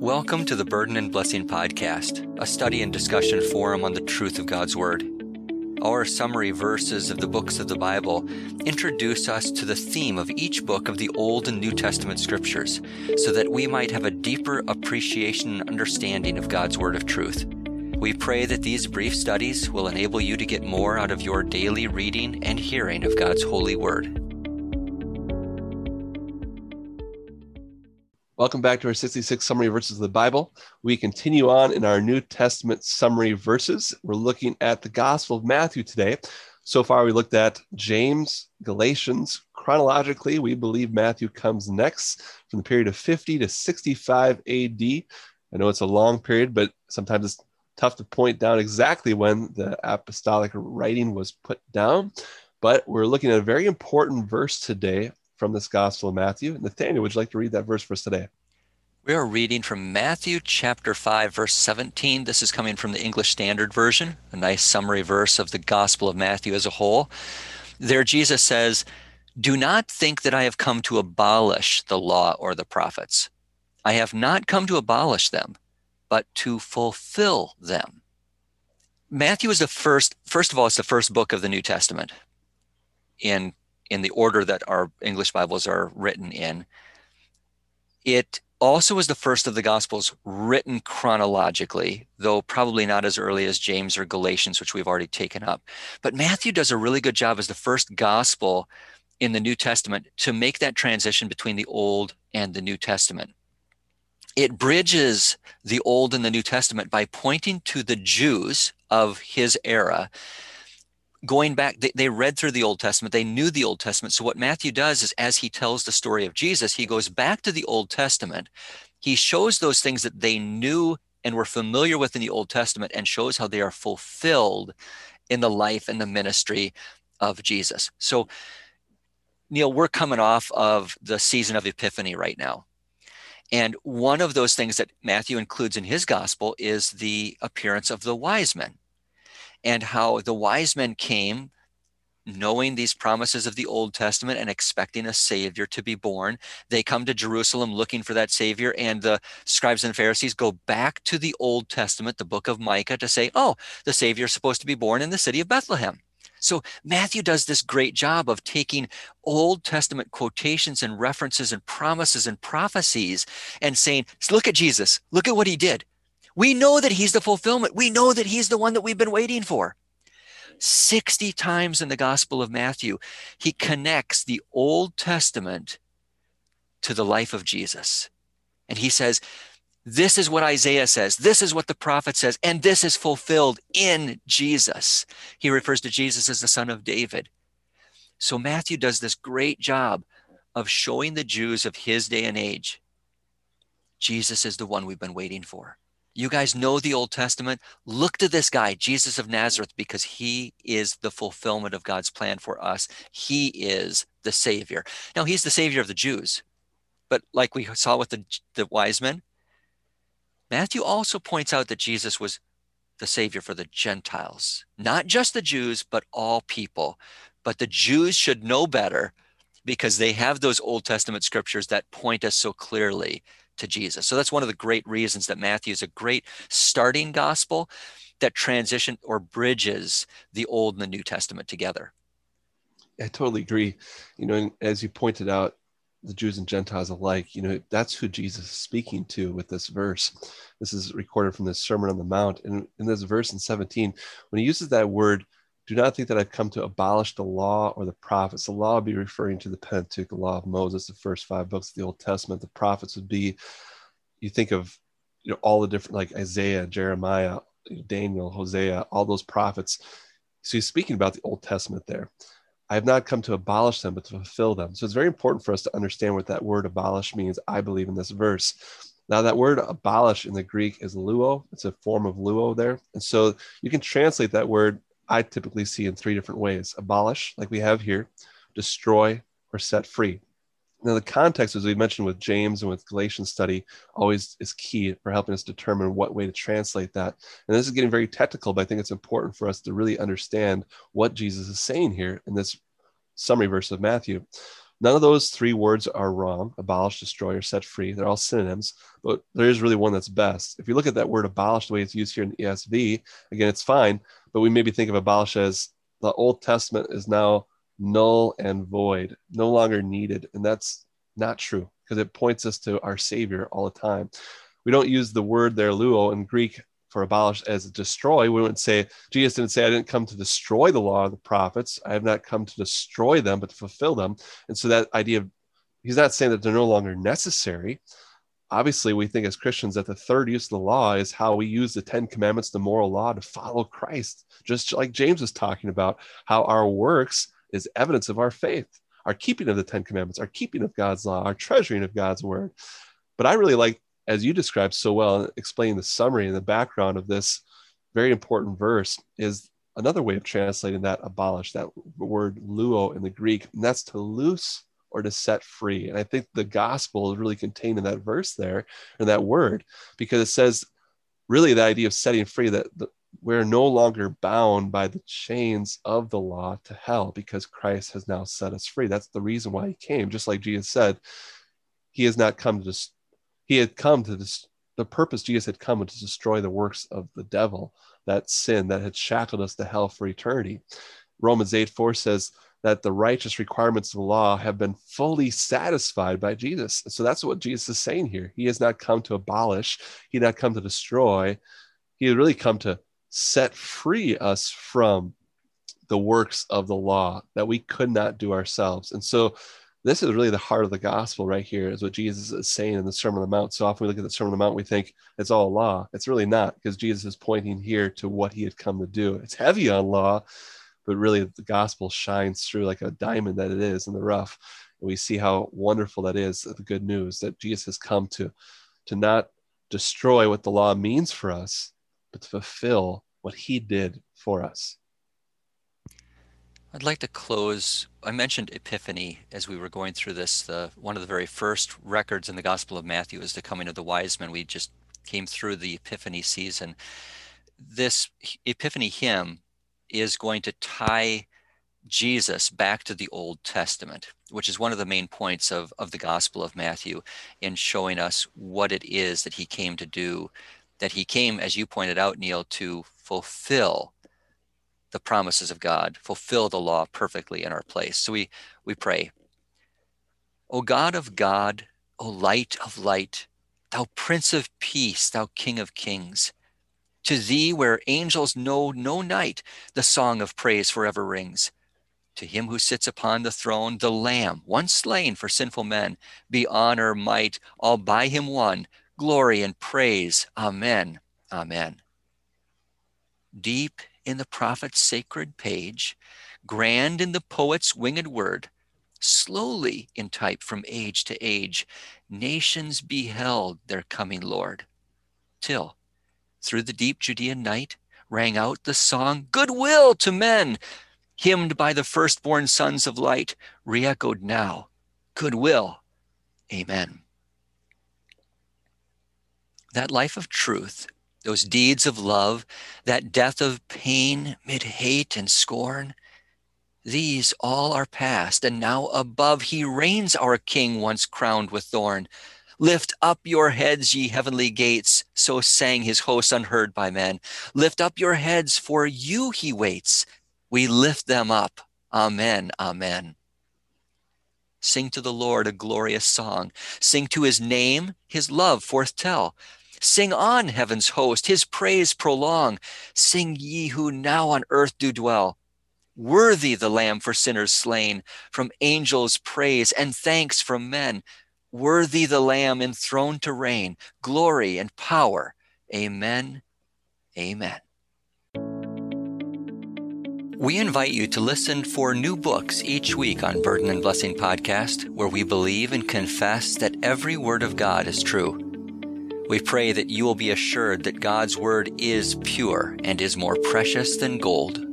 Welcome to the Burden and Blessing Podcast, a study and discussion forum on the truth of God's Word. Our summary verses of the books of the Bible introduce us to the theme of each book of the Old and New Testament scriptures so that we might have a deeper appreciation and understanding of God's Word of truth. We pray that these brief studies will enable you to get more out of your daily reading and hearing of God's holy Word. Welcome back to our 66 summary verses of the Bible. We continue on in our New Testament summary verses. We're looking at the Gospel of Matthew today. So far, we looked at James, Galatians. Chronologically, we believe Matthew comes next from the period of 50 to 65 AD. I know it's a long period, but sometimes it's tough to point down exactly when the apostolic writing was put down. But we're looking at a very important verse today from this Gospel of Matthew. Nathaniel, would you like to read that verse for us today? We are reading from Matthew chapter 5, verse 17. This is coming from the English Standard Version, a nice summary verse of the Gospel of Matthew as a whole. There, Jesus says, Do not think that I have come to abolish the law or the prophets. I have not come to abolish them, but to fulfill them. Matthew is the first, first of all, it's the first book of the New Testament in in the order that our English Bibles are written in. It also is the first of the Gospels written chronologically, though probably not as early as James or Galatians, which we've already taken up. But Matthew does a really good job as the first Gospel in the New Testament to make that transition between the Old and the New Testament. It bridges the Old and the New Testament by pointing to the Jews of his era going back they, they, read through the old testament they knew the old testament. So what matthew does is as he tells the story of jesus he goes back to the old testament. He shows those things that they knew and were familiar with in the old testament and shows how they are fulfilled in the life and the ministry of jesus. So neil we're coming off of the season of epiphany right now. And one of those things that matthew includes in his gospel is the appearance of the wise men and how the wise men came knowing these promises of the Old Testament and expecting a Savior to be born. They come to Jerusalem looking for that Savior, and the scribes and Pharisees go back to the Old Testament, the book of Micah, to say, oh, the Savior is supposed to be born in the city of Bethlehem. So Matthew does this great job of taking Old Testament quotations and references and promises and prophecies and saying, look at Jesus, look at what he did. We know that he's the fulfillment. We know that he's the one that we've been waiting for. 60 times in the Gospel of Matthew, he connects the Old Testament to the life of Jesus. And he says, This is what Isaiah says, this is what the prophet says, and this is fulfilled in Jesus. He refers to Jesus as the son of David. So Matthew does this great job of showing the Jews of his day and age Jesus is the one we've been waiting for. You guys know the Old Testament. Look to this guy, Jesus of Nazareth, because he is the fulfillment of God's plan for us. He is the Savior. Now, he's the Savior of the Jews. But like we saw with the, the wise men, Matthew also points out that Jesus was the Savior for the Gentiles, not just the Jews, but all people. But the Jews should know better because they have those Old Testament scriptures that point us so clearly to Jesus. So that's one of the great reasons that Matthew is a great starting gospel that transition or bridges the Old and the New Testament together. I totally agree. You know, as you pointed out, the Jews and Gentiles alike, you know, that's who Jesus is speaking to with this verse. This is recorded from the Sermon on the Mount. And in this verse in 17, when he uses that word, do not think that I've come to abolish the law or the prophets. The law would be referring to the Pentateuch, the law of Moses, the first five books of the Old Testament. The prophets would be, you think of, you know, all the different like Isaiah, Jeremiah, Daniel, Hosea, all those prophets. So he's speaking about the Old Testament there. I have not come to abolish them, but to fulfill them. So it's very important for us to understand what that word abolish means, I believe, in this verse. Now, that word abolish in the Greek is luo. It's a form of luo there. And so you can translate that word I typically see in three different ways abolish, like we have here, destroy, or set free. Now, the context, as we mentioned with James and with Galatians study, always is key for helping us determine what way to translate that. And this is getting very technical, but I think it's important for us to really understand what Jesus is saying here in this summary verse of Matthew. None of those three words are wrong abolish, destroy, or set free. They're all synonyms, but there is really one that's best. If you look at that word abolish the way it's used here in the ESV, again, it's fine, but we maybe think of abolish as the Old Testament is now null and void, no longer needed. And that's not true because it points us to our Savior all the time. We don't use the word there, luo, in Greek for abolish as destroy. We wouldn't say, Jesus didn't say, I didn't come to destroy the law of the prophets. I have not come to destroy them, but to fulfill them. And so that idea of, he's not saying that they're no longer necessary. Obviously, we think as Christians that the third use of the law is how we use the Ten Commandments, the moral law, to follow Christ. Just like James was talking about, how our works is evidence of our faith, our keeping of the Ten Commandments, our keeping of God's law, our treasuring of God's word. But I really like as you described so well, explaining the summary and the background of this very important verse, is another way of translating that abolish, that word luo in the Greek, and that's to loose or to set free. And I think the gospel is really contained in that verse there, and that word, because it says really the idea of setting free that the, we're no longer bound by the chains of the law to hell because Christ has now set us free. That's the reason why he came. Just like Jesus said, he has not come to just he had come to this the purpose jesus had come to destroy the works of the devil that sin that had shackled us to hell for eternity romans 8 4 says that the righteous requirements of the law have been fully satisfied by jesus. So that's what jesus is saying here. He has not come to abolish. He not come to destroy. He had really come to set free us from the works of the law that we could not do ourselves. And so this is really the heart of the gospel right here is what jesus is saying in the sermon on the mount. So often we look at the sermon on the mount we think it's all law. It's really not because jesus is pointing here to what he had come to do. It's heavy on law but really the gospel shines through like a diamond that it is in the rough and we see how wonderful that is the good news that jesus has come to to not destroy what the law means for us but to fulfill what he did for us I'd like to close. I mentioned Epiphany as we were going through this. The, one of the very first records in the Gospel of Matthew is the coming of the wise men. We just came through the Epiphany season. This Epiphany hymn is going to tie Jesus back to the Old Testament, which is one of the main points of, of the Gospel of Matthew in showing us what it is that he came to do, that he came, as you pointed out, Neil, to fulfill the promises of God, fulfill the law perfectly in our place. So we, we pray, O God of God, O light of light, thou Prince of Peace, thou King of Kings, to thee where angels know no night, the song of praise forever rings. To him who sits upon the throne, the Lamb, once slain for sinful men, be honor, might, all by him won, glory and praise. Amen. Amen. Deep in the prophet's sacred page, grand in the poet's winged word, slowly in type from age to age, nations beheld their coming Lord. Till, through the deep Judean night, rang out the song, Goodwill to men, hymned by the firstborn sons of light, re echoed now, Goodwill. Amen. That life of truth those deeds of love, that death of pain mid hate and scorn, these all are past, and now above he reigns, our King, once crowned with thorn. Lift up your heads, ye heavenly gates, so sang his host unheard by men. Lift up your heads, for you he waits. We lift them up. Amen, amen. Sing to the Lord a glorious song. Sing to his name, his love forth tell. Sing on, heaven's host, his praise prolong. Sing ye who now on earth do dwell. Worthy the Lamb for sinners slain, from angels praise and thanks from men. Worthy the Lamb enthroned to reign, glory and power. Amen. Amen. We invite you to listen for new books each week on Burden and Blessing Podcast, where we believe and confess that every word of God is true. We pray that you will be assured that God's word is pure and is more precious than gold